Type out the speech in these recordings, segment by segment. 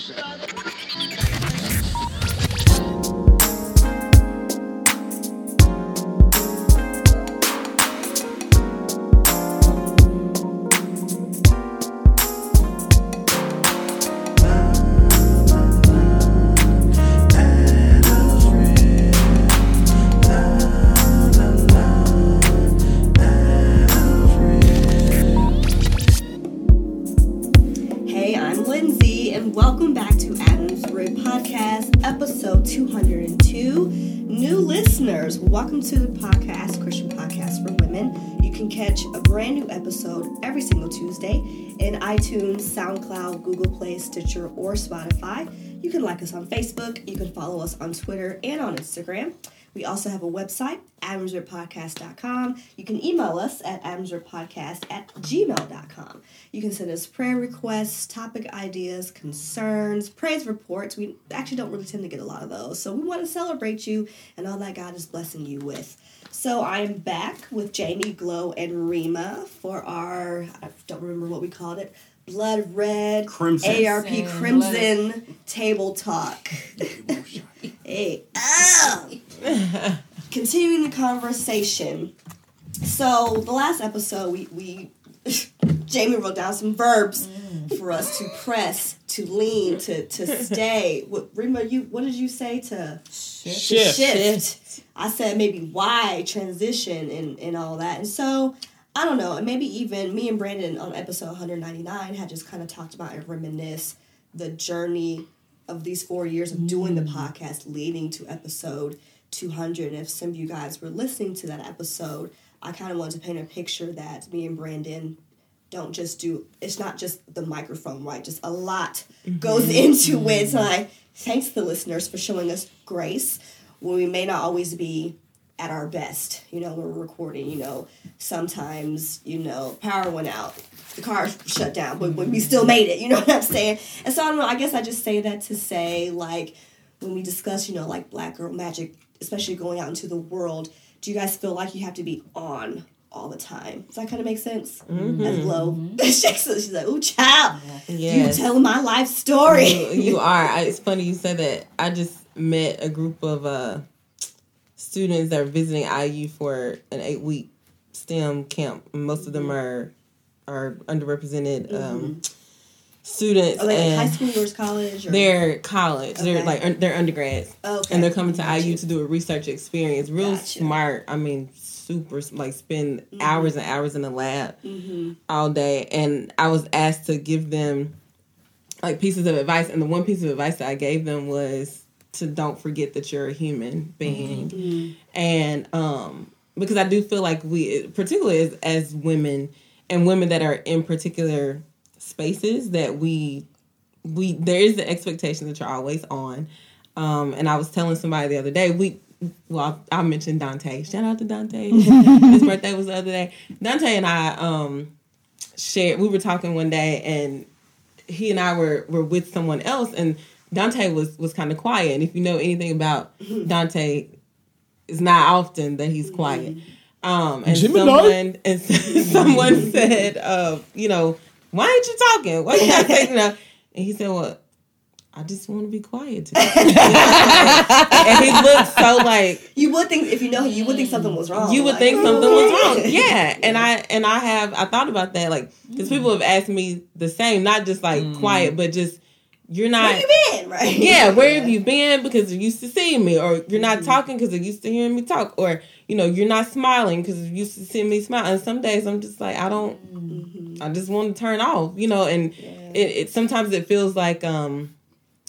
Hey, Play, Stitcher, or Spotify. You can like us on Facebook, you can follow us on Twitter and on Instagram. We also have a website, adamsribpodcast.com. You can email us at adamsribpodcast at gmail.com. You can send us prayer requests, topic ideas, concerns, praise reports. We actually don't really tend to get a lot of those. So we want to celebrate you and all that God is blessing you with. So I am back with Jamie, Glow, and Rima for our, I don't remember what we called it, Blood Red Crimson. ARP Crimson, Crimson Table Talk. hey, ah! continuing the conversation. So the last episode, we we Jamie wrote down some verbs for us to press, to lean, to to stay. What Rima, you what did you say to Shift. shift? I said maybe why transition and and all that. And so I don't know, and maybe even me and Brandon on episode 199 had just kind of talked about and reminisce the journey of these four years of doing the mm. podcast leading to episode 200. And if some of you guys were listening to that episode, I kind of wanted to paint a picture that me and Brandon don't just do it's not just the microphone right? Just a lot mm-hmm. goes into it. Mm-hmm. So i thanks the listeners for showing us grace when we may not always be at our best you know when we're recording you know. Sometimes you know power went out the car shut down but when we mm-hmm. still made it you know what i'm saying? And so i don't know i guess i just say that to say like when we discuss you know like black girl magic especially going out into the world do you guys feel like you have to be on all the time? Does that kind of make sense? Mm-hmm. As low mm-hmm. she's like ooh child you Yes. telling my life story. You, you are. I, it's funny you said that. I just met a group of uh, students that are visiting IU for an eight week STEM camp. Most of them are are underrepresented um, students, Are they like and high schoolers, college? Or? they're college. They're like un- they're undergrads, okay. and they're coming to Gotcha. IU to do a research experience. Real Gotcha. smart. I mean, super like spend hours and hours in the lab Mm-hmm. all day. And I was asked to give them like pieces of advice, and the one piece of advice that I gave them was to don't forget that you're a human being, Mm-hmm. and um because I do feel like we, particularly as, as women and women that are in particular spaces, that we we there is the expectation that you're always on. Um, and I was telling somebody the other day, we well, I mentioned Dante. Shout out to Dante. His birthday was the other day. Dante and I um shared we were talking one day and he and I were were with someone else and Dante was was kind of quiet. And if you know anything about Dante, it's not often that he's quiet. Um, and Gemini? someone and someone said, uh, you know, why ain't you talking? Why are you not saying enough? And he said, well, I just want to be quiet today. and he looked so like You would think if you know you would think something was wrong. you would like, think something was wrong. "Ooh." Yeah, and I and I have I thought about that like because people have asked me the same, not just like quiet, but just you're not. Where you been, right? Yeah, where have you been? Because you're used to seeing me, or you're not mm-hmm. talking because you're used to hearing me talk, or you know you're not smiling because you're used to seeing me smile. And some days I'm just like I don't, mm-hmm. I just want to turn off, you know. And it, it sometimes it feels like um,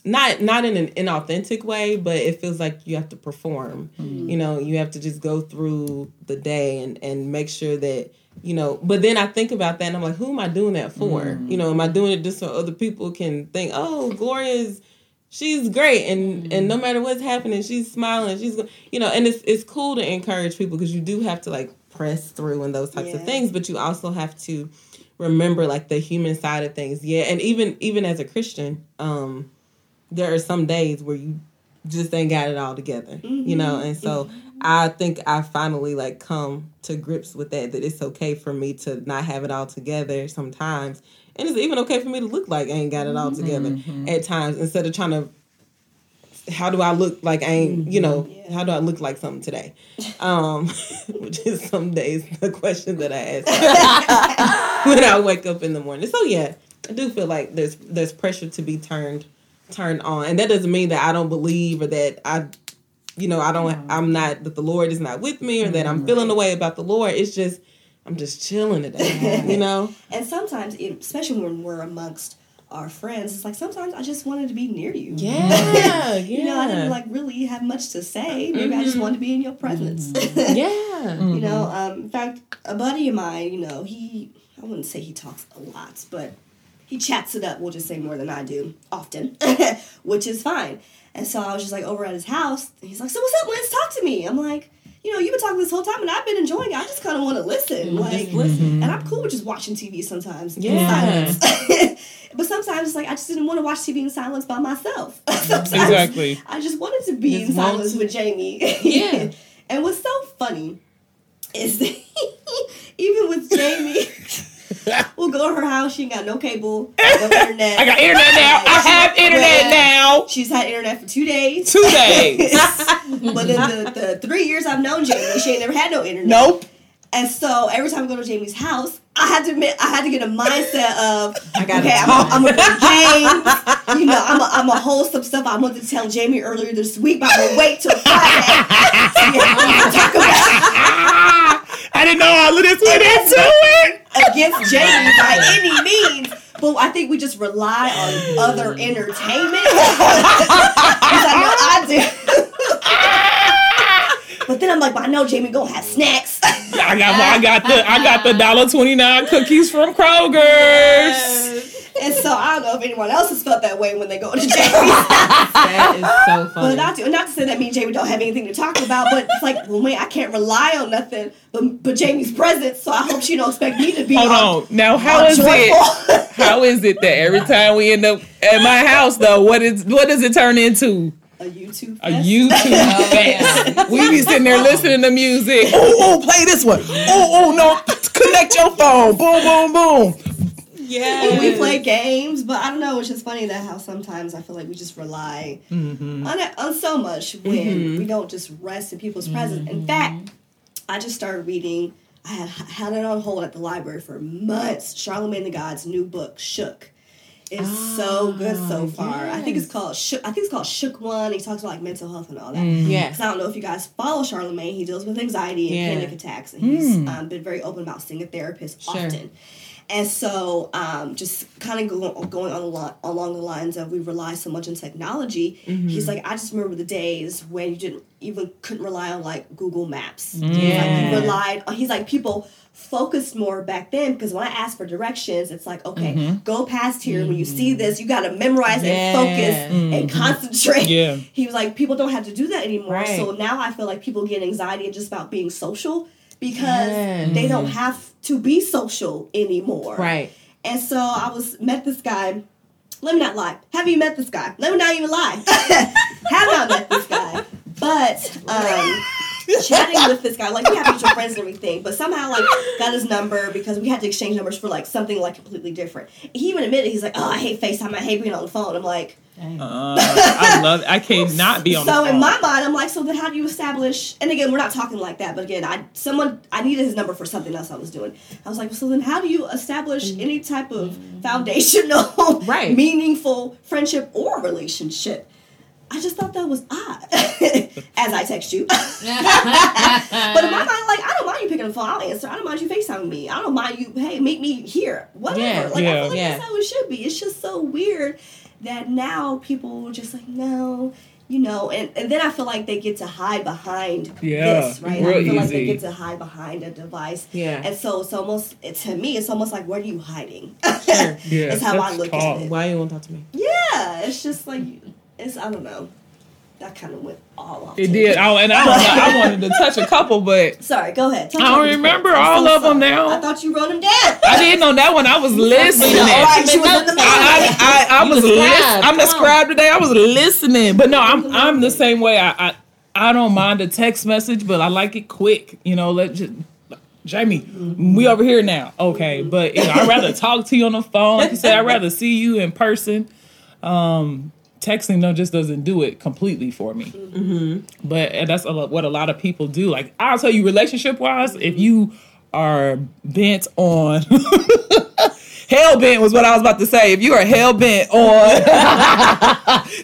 not not in an inauthentic way, but it feels like you have to perform. Mm-hmm. You know, you have to just go through the day and and make sure that you know. But then I think about that and I'm like, who am I doing that for? Mm-hmm. You know, am I doing it just so other people can think, oh, Gloria's she's great and and no mm-hmm. matter what's happening she's smiling she's you know and it's it's cool to encourage people because you do have to like press through and those types Yeah. of things but you also have to remember like the human side of things yeah and even even as a christian um there are some days where you just ain't got it all together you know mm-hmm. and so I think I finally like come to grips with that that it's okay for me to not have it all together sometimes. And it's even okay for me to look like I ain't got it all together at times instead of trying to how do I look like I ain't, you know, Yeah. how do I look like something today? Um, which is some days the question that I ask when I wake up in the morning. So yeah, I do feel like there's there's pressure to be turned turned on. And that doesn't mean that I don't believe or that I you know, I don't I'm not that the Lord is not with me or that I'm mm-hmm. feeling the way about the Lord. It's just I'm just chilling today. you know? And sometimes, especially when we're amongst our friends, it's like sometimes I just wanted to be near you. Yeah, yeah. You know, I didn't like really have much to say. Maybe I just mm-hmm. wanted to be in your presence. Mm-hmm. yeah. You know, um, in fact, a buddy of mine, you know, he, I wouldn't say he talks a lot, but he chats it up, we'll just say more than I do, often, which is fine. And so I was just like over at his house, and he's like, So what's up, Lance? Talk to me. I'm like, You know, you've been talking this whole time, and I've been enjoying it. I just kind of want to listen. Mm-hmm. Like, Just listen. and I'm cool with just watching TV sometimes in Yeah. silence. but sometimes it's like I just didn't want to watch TV in silence by myself. sometimes Exactly. I just wanted to be Just in silence to- with Jamie. Yeah. and what's so funny is that even with Jamie, we'll go to her house. She ain't got no cable, no internet. I got internet now. I have internet now. She's had internet for two days. Two days. but in the, the three years I've known Jamie, she ain't never had no internet. Nope. And so every time I go to Jamie's house, I had to admit, I had to get a mindset of, I gotta okay, I'm, talk. I'm gonna play games. You know, I'm a, I'm a host of stuff I wanted to tell Jamie earlier this week, but I'm gonna wait till Friday. to get- talk about I didn't know all of this went into it. Against Jamie by any means. But I think we just rely on other entertainment. Because I know I do. but then I'm like, but I know Jamie gonna have snacks. I got I got the I got the dollar twenty nine cookies from Kroger's. And so I don't know if anyone else has felt that way when they go to Jamie's. That is so funny. But not to, not to say that me and Jamie don't have anything to talk about, but it's like, well, wait, I can't rely on nothing but, but Jamie's presence, so I hope she don't expect me to be Hold all- on. Now how all is it how is it that every time we end up at my house though, what is what does it turn into? a YouTube A fest? YouTube fest. We be sitting there listening to music. Oh, oh, play this one. Oh, oh, no, connect your phone. Boom, boom, boom. Yeah. We play games, but I don't know. It's just funny that how sometimes I feel like we just rely Mm-hmm. on it, on so much when mm-hmm. we don't just rest in people's mm-hmm. presence. In fact, I just started reading. I had had it on hold at the library for months. Charlemagne the God's new book, Shook. It's so good so ah, far. I think it's called Shook. I think it's called Shook One. He talks about like mental health and all that. Mm-hmm. Yeah. Because I don't know if you guys follow Charlemagne. He deals with anxiety and Yeah. panic attacks, and he's hmm. um, been very open about seeing a therapist Sure. often. And so, um, just kind of go, going on a lot along the lines of we rely so much on technology. Mm-hmm. He's like, I just remember the days when you didn't even couldn't rely on like Google Maps. Mm. He's like, Yeah. you relied. Uh, he's like, people focused more back then because when I asked for directions, it's like, okay, mm-hmm. go past here. When you see mm. this, you got to memorize Yeah. and focus and concentrate. Yeah. He was like, people don't have to do that anymore. Right. So now I feel like people get anxiety just about being social because Yes. they don't have to be social anymore. Right. And so I was met this guy. Let me not lie. Have you met this guy? Let me not even lie. have not met this guy. But um chatting with this guy, like we have mutual friends and everything, but somehow like got his number because we had to exchange numbers for like something like completely different. He even admitted he's like, Oh, I hate FaceTime, I hate being on the phone. I'm like, Uh, I love. I cannot be on. so the in my mind, I'm like, so then how do you establish? And again, we're not talking like that, but again, I someone I needed his number for something else I was doing. I was like, so then how do you establish any type of foundational, Right. meaningful friendship or relationship? I just thought that was odd. As I text you, but in my mind, like I don't mind you picking up the phone. I'll answer. I don't mind you FaceTiming me. I don't mind you. Hey, meet me here. Whatever. Yeah, like I feel like Yeah. that's how it should be. It's just so weird that now people are just like no. You know, and, and then I feel like they get to hide behind Yeah, this, right? real I feel like they get to hide behind a device. Yeah. And so it's almost, it, to me, it's almost like, where are you hiding? Sure. Yeah, That's how I look tough. at it. Why you won't talk to me? Yeah, it's just like, it's, I don't know. That kind of went all off. It tangent. did. Oh, and I, don't I wanted to touch a couple, but Sorry, go ahead. Tell I don't remember think. I'm all of them now. I thought you wrote them down. I didn't on that one. I was listening. All right, she was in the I, I, I, I was listening. I'm the scribe today. I was listening, but no, I'm I'm the same way. I, I I don't mind a text message, but I like it quick. You know, let just Jamie, we over here now. Okay, but you know, I'd rather talk to you on the phone. Like you said, I'd rather see you in person. Um, texting no just doesn't do it completely for me. Mm-hmm. But and that's a lot, what a lot of people do. Like I'll tell you, relationship wise, if you are bent on hell bent was what I was about to say. If you are hell bent on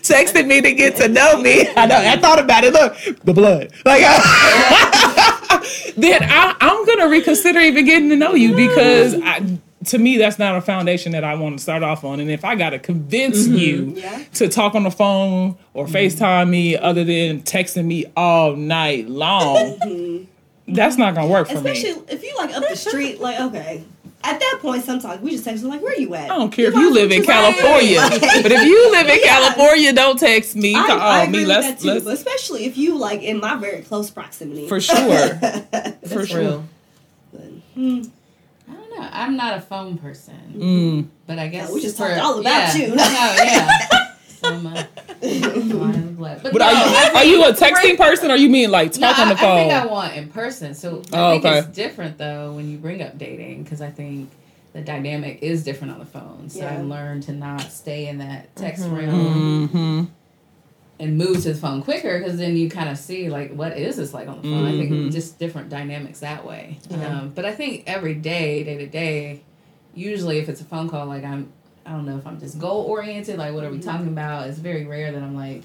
texting me to get to know me, I know I thought about it. Look, the blood, like. then I, I'm gonna reconsider even getting to know you because I, to me that's not a foundation that I want to start off on. And if I gotta convince mm-hmm. you Yeah. to talk on the phone or mm-hmm. FaceTime me other than texting me all night long, mm-hmm. that's not gonna work for me. Especially if you like up the street, like okay. At that point, sometimes we just text them like, "Where you at?" I don't care if you live in. California, but if you live in Yeah. California, don't text me. I, Call I agree me. with Let's that too, let's but especially if you like in my very close proximity. for sure. for sure. real. Hmm. I don't know. I'm not a phone person, Mm. but I guess Yeah, we just for- talked all about yeah, you. No, yeah. Some, uh, line. But, But no, are you I are you a texting person or you mean like No, talk on I, the phone? I think I want in person. So I Oh, think okay. it's different though when you bring up dating because I think the dynamic is different on the phone. So I learned to not stay in that text realm hmm and move to the phone quicker because then you kind of see like what is this like on the phone. I Mhm. think just different dynamics that way. Um, but I think every day, day to day, usually if it's a phone call, like I'm, I don't know if I'm just goal oriented. Like what are we talking about? It's very rare that I'm like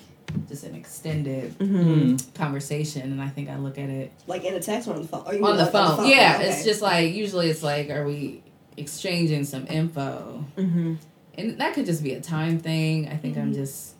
just an extended Mm-hmm. conversation, and I think I look at it like in a text or on the phone. Or you on the like, phone. Yeah, Okay. it's just like usually it's like, are we exchanging some info? Mm-hmm. And that could just be a time thing. I think Mm-hmm. I'm just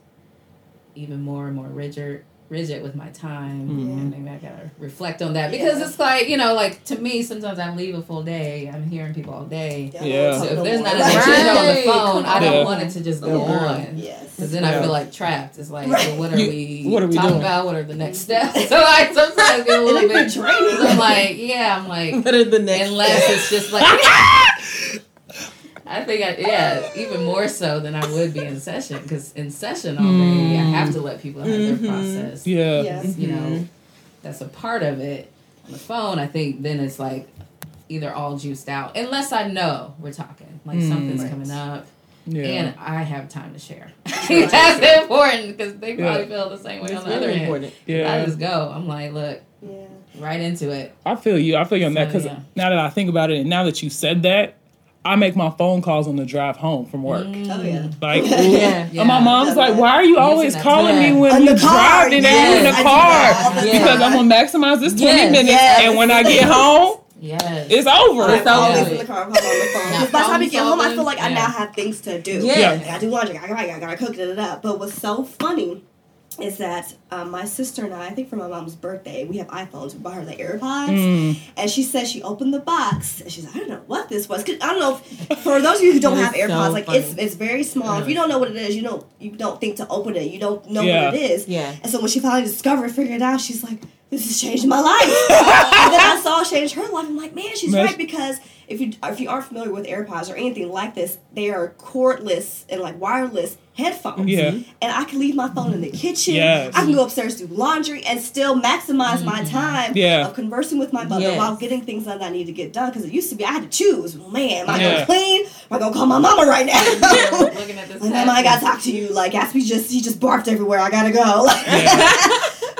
even more and more rigid rigid with my time. Mhm. And maybe I gotta reflect on that because Yeah. it's like you know, like to me, sometimes I leave a full day. I'm hearing people all day. Yeah. So if there's more. not Right. enough shit on the Right. phone, I don't Yeah. want it to just go Yeah. on. Yes. Because then I feel like trapped. It's like, Right. well, what are You- we, what are we talking doing? about? What are the next steps? So I sometimes get a little bit be draining. I'm like, yeah, I'm like, What are the next? unless it's just like, I think, I, yeah, even more so than I would be in session because in session all day, I have to let people have Mhm. their process. Yeah. Yes. You know, Mhm. that's a part of it. On the phone, I think then it's like either all juiced out, unless I know we're talking, like Mm. something's Right. coming up, Yeah. and I have time to share. that's important because they probably Yeah. feel the same way It's on the other very hand. important. I just go. I'm like, look, Yeah. right into it. I feel you. I feel you on that because yeah. now that I think about it, and now that you said that, I make my phone calls on the drive home from work. Mm. Oh yeah. Like, Yeah. and my mom's like, "Why are you always calling time. me when In you the car, driving and yes, in the do car?" the Yeah. Because I'm gonna maximize this twenty Yes. minutes, Yes. and when I get home, Yes. it's over. It's I'm always over. in the car, I'm on the phone. Because by the time I get home, I feel like I now have things to do. Yeah. I gotta do laundry, I gotta, I gotta cook it up. But what's so funny is that um, my sister and I, I think for my mom's birthday, we have iPhones. We bought her the AirPods. Mm. And she said she opened the box and she's like, I don't know what this was. 'Cause I don't know if, for those of you who don't have AirPods, so like funny. it's it's very small. If you don't know what it is, you don't you don't think to open it. You don't know Yeah. what it is. Yeah. And so when she finally discovered, figured it out, she's like, "This has changed my life." and then I saw it change her life. I'm like, man, she's Man, right because if you if you aren't familiar with AirPods or anything like this, they are cordless and like wireless headphones. Yeah. And I can leave my phone in the kitchen. Yes. I can go upstairs do laundry and still maximize my mm-hmm. time Yeah. of conversing with my mother Yes. while getting things done that I need to get done. Because it used to be I had to choose. Man, am I Yeah. gonna clean? Am I gonna call my mama right now? Looking at this. Like, Mama, I gotta talk to you. Like, Gatsby just he just barked everywhere. I gotta go.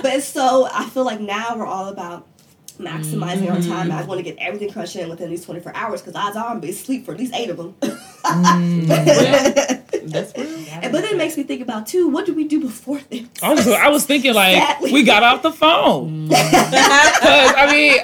But so I feel like now we're all about maximizing our time. Mm-hmm. I want to get everything crunched in within these twenty four hours because odds are I'm gonna be for at least eight of them. That's real. And- but then it makes me think about too. What did we do before this? I was, I was thinking like Sadly. we got off the phone. 'Cause, I mean,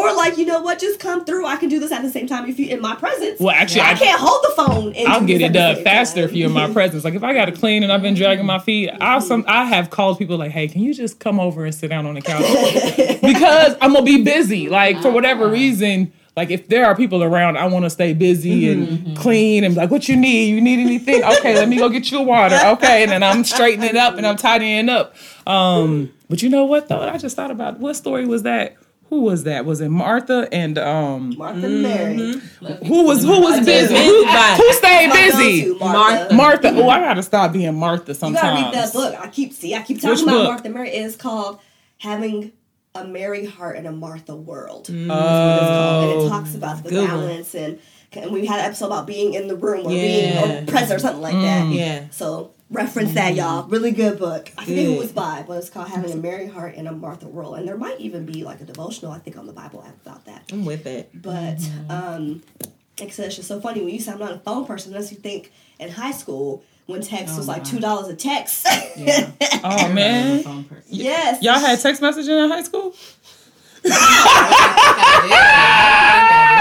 Or like you know what? Just come through. I can do this at the same time if you in my presence. well, actually, I I, can't hold the phone. and I'll get it done faster time. if you're in my presence. Like if I got to clean and I've been dragging my feet, mm-hmm. I some I have called people like, hey, can you just come over and sit down on the couch because I'm gonna be busy. Like for whatever ah. reason. Like if there are people around, I want to stay busy mm-hmm. and mm-hmm. clean and be like, what you need? You need anything? Okay, let me go get you water. Okay, and then I'm straightening it up and I'm tidying up. Um, but you know what though? I just thought about what story was that? Who was that? Was it Martha and um Martha and Mary. Mm-hmm. who was who was busy? Who, who stayed busy? Martha. Martha. Oh, I gotta stop being Martha sometimes. You gotta read that book. I keep see. I keep talking Which about book? Martha Mary. It's called "Having a Mary Heart in a Martha World." Oh, and it oh, talks about the one. balance and and we had an episode about being in the room or Yeah. being or present or something like that. Mm, yeah. So reference that, y'all. Really good book. I forget who it was by, but it's called Having a Mary Heart in a Martha World. And there might even be like a devotional, I think, on the Bible app about that. I'm with it. But Mm-hmm. um like I said, it's just so funny when you say I'm not a phone person, unless you think in high school when text Oh, was like two dollars a text. Yeah. oh man. Phone person. yes. Y'all had text messaging in high school?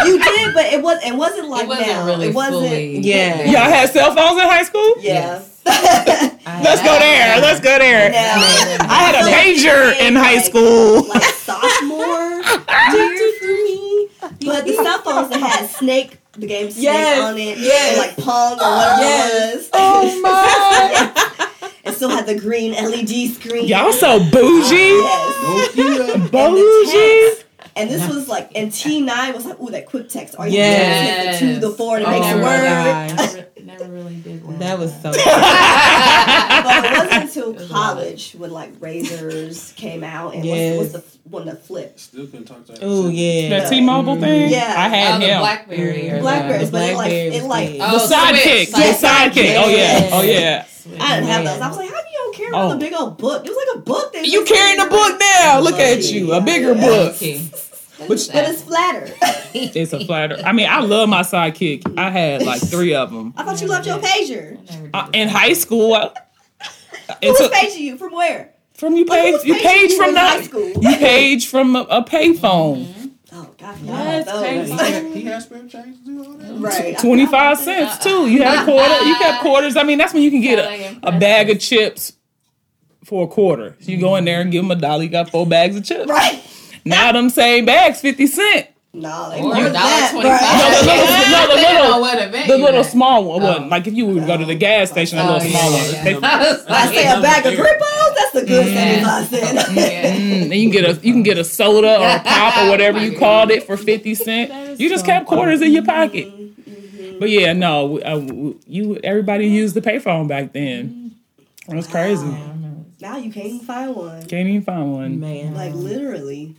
you did, but it was it wasn't like It wasn't now. really it wasn't fully. Yeah. Y'all had cell phones in high school? yeah. Let's go there. Let's go there. Now, I had a So pager in high school. like sophomore year for me. But the cell phones that had Snake, the game Snake Yes, on it, yes. and like Pong or whatever Yes. it was. Oh my! It still had the green LED screen. Y'all so bougie, Yes. Nokia. And the bougie. Text. And this was like, and T9 was like, ooh, that quick text. Or you Yes. yes. the two, the four, and oh it Oh makes a my word. Never, never really did one. That was so. But it wasn't until college when like Razrs came out and Yes. what's, what's the one that flipped. Still couldn't talk to. Oh yeah. That T-Mobile mm-hmm. thing. Yeah. I Oh, had the him. BlackBerry. Mm-hmm. Or Blackberries, the but it like Blackberry it like big. Oh, the Oh, sidekick. The sidekick. Oh yeah. Oh yeah. I didn't have Yeah. those. I was like, how do you don't carry Oh. a big old book? It was like a book. That You carrying a book now? Look at you, a bigger Yeah. book. Okay. Which- But it's flatter. It's a flatter. I mean, I love my sidekick. I had like three of them I thought you left your pager. uh, in high school. I- Who was a- paging you? From where? from you page you paging page from in high school? you page from a, a payphone. Oh God, Yes, those. He had, he had spare change to do all that. Right. Twenty five cents too. You had a quarter. You kept quarters. I mean, that's when you can get a, a bag of chips for a quarter. So you go in there and give them a dollar. You got four bags of chips. Right. Now them same bags fifty cent. No, they Or weren't that, twenty-five. No, the little- no, the little- on what event The little small one. Oh. Like if you would go to the gas station, a Oh, little yeah, small yeah, one. yeah. They- I was I like, say a bag of Grippos. That's the good Yeah. seventy-five cent. yeah. Mm, and you can get a you can get a soda or a pop or whatever you called it for fifty cent. You just kept quarters in your pocket. But yeah, no, uh, you everybody used the payphone back then. It was crazy. Now you can't even find one. Can't even find one. Man. Like literally.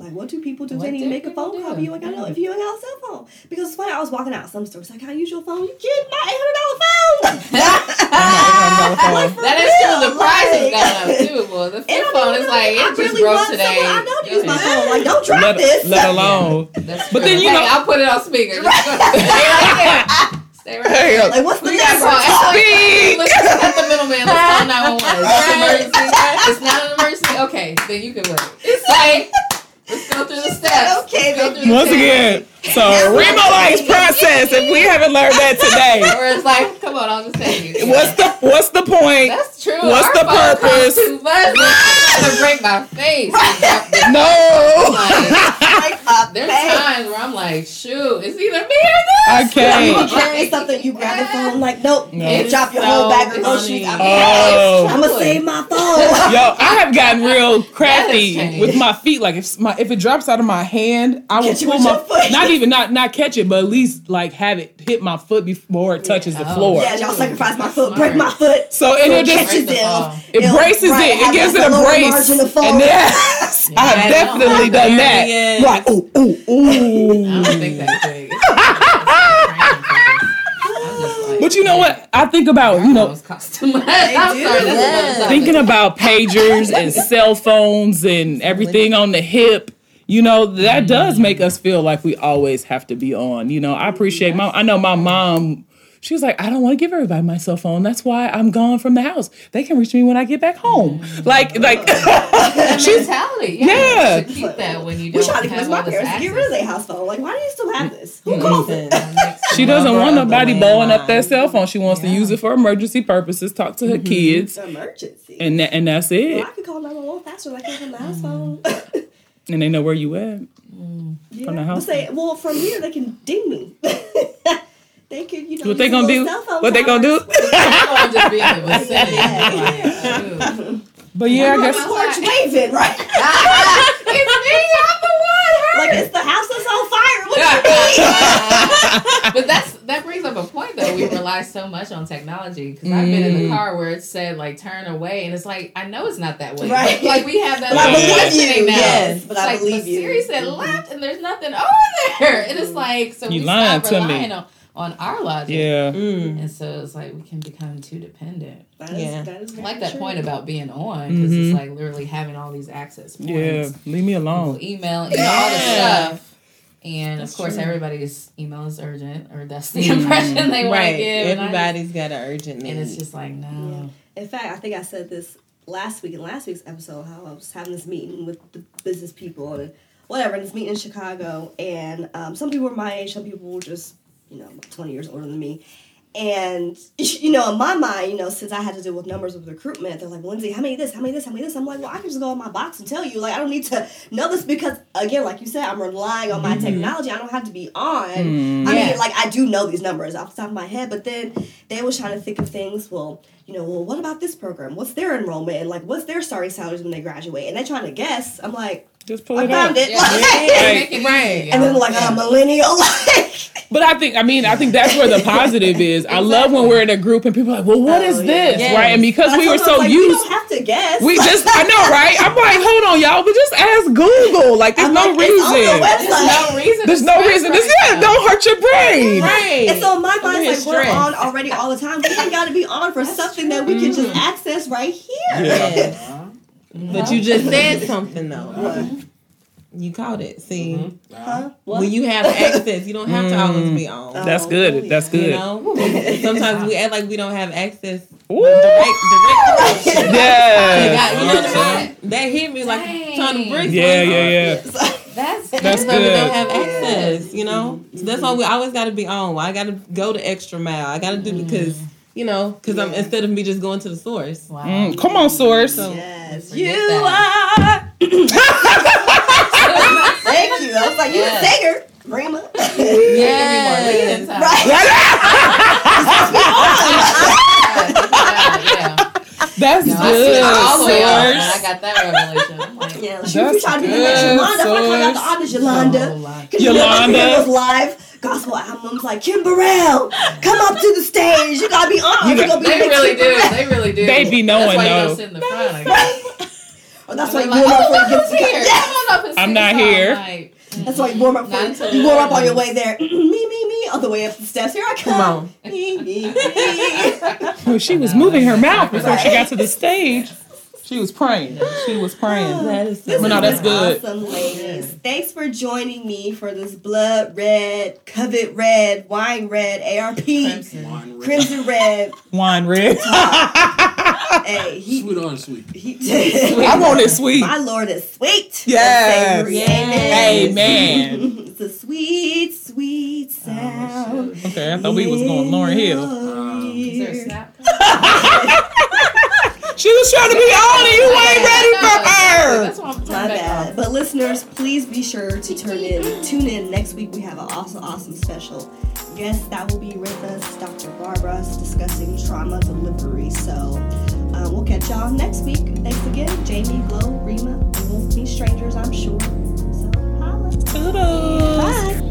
Like what do people do? What They need to do make a phone do? call. If mm. you ain't got no, if you ain't got a cell phone. Because it's funny, I was walking out some stores like, "Can I use your phone?" You kidding? My eight hundred dollar phone. Like, for That is true. The price has gone up too. Well, the And flip phone mean, is like I just really broke want today. I know to use my phone. Like, don't drop Let, this. let alone. That's But true. then, you Hey, know- I'll put it on speaker. Stay right there. Stay right there. Like, what's the We gotta number? call. Speak. Let's just cut the middleman. Let's call 911. It's an emergency. It's not an emergency. Okay, then you can wait. It's like, let's go through the steps. Okay, Let's go then. through the Once steps. again, so Remolites process. If we haven't learned that today, Or it's like, come on, I'll just tell you. what's the what's the point? That's true. What's Our the purpose? Too much. It's gonna break my face. No. Like a There's times where I'm like, shoot, it's either me or this. Okay. You carry something, you grab the phone, like, nope, No. you drop your So whole bag of groceries. I'm, Oh. I'm gonna save my phone. Yo, I have gotten real crafty with my feet. Like if my if it drops out of my hand, I will pull my foot. not even not not catch it, but at least like have it hit my foot before it touches the Oh. floor. yeah, y'all sacrifice my foot, break my foot. So and it Catch just it the it It'll- braces right, it. It gives it a brace. margin of fall. And yes, I have definitely know. done that. Yes. Right. Ooh, ooh, I don't think that big. But you know what? I think about you know cost too much. I'm do. sorry. That's Yeah. another topic. thinking about pagers and cell phones and everything on the hip you know that does make us feel like we always have to be on you know i appreciate my i know my mom she was like i don't want to give everybody my cell phone that's why i'm gone from the house they can reach me when i get back home like like That she's mentality. Yeah. Yeah. You should keep that when you don't trying to have convince my parents to get rid of their house phone. Like, why do you still have this? Mm-hmm. Who calls it? she doesn't want nobody blowing up that cell phone she wants to use it for emergency purposes talk to her kids It's an emergency. and tha- and that's well, it I could call 911 faster than I can from house Mm-hmm. phone. and they know where you at yeah. From the house But say, well, from here they can ding me. they could, you know. what they gonna do little cell phone what they gonna do towers. I'm gonna just be in the vicinity. Like, but yeah i I'm guess the porch waving, right? it's me. I'm the one. Like, it's the house that's on fire. What do you mean? but that's that brings up a point though. We rely so much on technology because I've been in the Mm. car where it said like turn away, and it's like I know it's not that way. Right. Like we have that. But I like, believe questioning you. now. Yes, but It's I like, believe but you. Siri said Mhm. left, and there's nothing over there, and it's like so You we lying stop to me. relying on, on our logic. Yeah. Mm. And so it's like we can become too dependent. That is- Yeah. that is I like that true. point about being on because Mhm. it's like literally having all these access points. Yeah. Leave me alone. Email, you know, all this Yeah. stuff. And That's of course, true. everybody's email is urgent, or that's the impression they want to Right. give. and I Everybody's got an urgent need. and it's just like, no. In fact, I think I said this last week in last week's episode how I was having this meeting with the business people and whatever, and this meeting in Chicago, and um, some people were my age, some people were just you know twenty years older than me. And you know, in my mind, you know, since I had to deal with numbers of recruitment, they're like, Lindsay, how many of this, how many of this, how many of this? I'm like, well, I can just go in my box and tell you. Like, I don't need to know this because, again, like you said, I'm relying on my mm-hmm. technology. I don't have to be on. I mm-hmm. Yeah. mean, like I do know these numbers off the top of my head, but then they was trying to think of things. Well, you know, well, what about this program? What's their enrollment and like what's their starting salaries when they graduate? And they're trying to guess. I'm like, Just pull I it found up. it. Yeah, Like, Right. Right. and then like Yeah. I'm a millennial. Like, But I think, I mean, I think that's where the positive is. I love when we're in a group and people are like, well, what is Oh, is yeah. this? Yes. Right? And because I we were so like, used, We don't have to guess. we just, I know, right? I'm like, hold on, y'all, but just ask Google. Like, there's I'm no like, it's on the reason. website. There's no reason. There's no stress reason. This, right yeah, now. don't hurt your brain. right. And so my Over mind's here like we're on already all the time. We ain't got to be on for something that we can just access right here. Yes. But you just said something though. You caught it. See, Huh? When you have access, you don't have to always be on. That's Oh, good. That's You good. know, sometimes we act like we don't have access. Ooh. Direct, direct. Yeah. God, you know what I'm That hit me like Dang. trying to break. Yeah, yeah, yeah. That's That's That's why we don't have access, you know. So that's why we always got to be on. Why I got to go the extra mile. I got to do because you know because I'm instead of me just going to the source. wow. Mm, come on, source. So Yes, you that. are. Thank you. I was like, you Yeah. a singer, Rima. yes, yeah. That's No, I all the way up, good, I got that revelation. I'm like, Yeah, she was trying to be the next Yolanda. I'm like, I got the sis. honors, Yolanda. Yolanda. Cause you know, Yolanda. those live gospel albums like Kim Burrell, come up to the stage. You gotta be on. You You got- gonna be They really do. Burrell. They really do. They be knowing, That's why you though. don't sit in the front. I guess. Oh, that's why They're you like, warm up oh, before you get here. Yes. Come on up and I'm not here. Like, That's why you warm up. For, you warm up on your way there. Mm-hmm. me, me, me, all the way up the steps. Here I come. Come on. Me, me, me. Well, she was moving her mouth before she got to the stage. She was praying. She was praying. Oh, that is This But no, has that's good. Awesome, ladies. Thanks for joining me for this blood red, covet red, wine red, ARP, Crimson. Wine red. crimson red. Wine red. hey, he, Sweet or unsweet? he I want it sweet. My Lord is sweet. Yes. Savory. Yes. Amen. it's a sweet, sweet oh, sound. shoot. Okay, I thought we was going Lauryn Hill. Is there a snap? She was trying to be on and you ain't ready for her. That's why I'm My bad. But listeners, please be sure to turn in, tune in next week. We have an awesome, awesome special guest that will be with us, Dr. Barbara, discussing trauma delivery. So um, we'll catch y'all next week. Thanks again, Jamie, Glow, Rima. We won't be strangers, I'm sure. So holla. Toodles. Bye.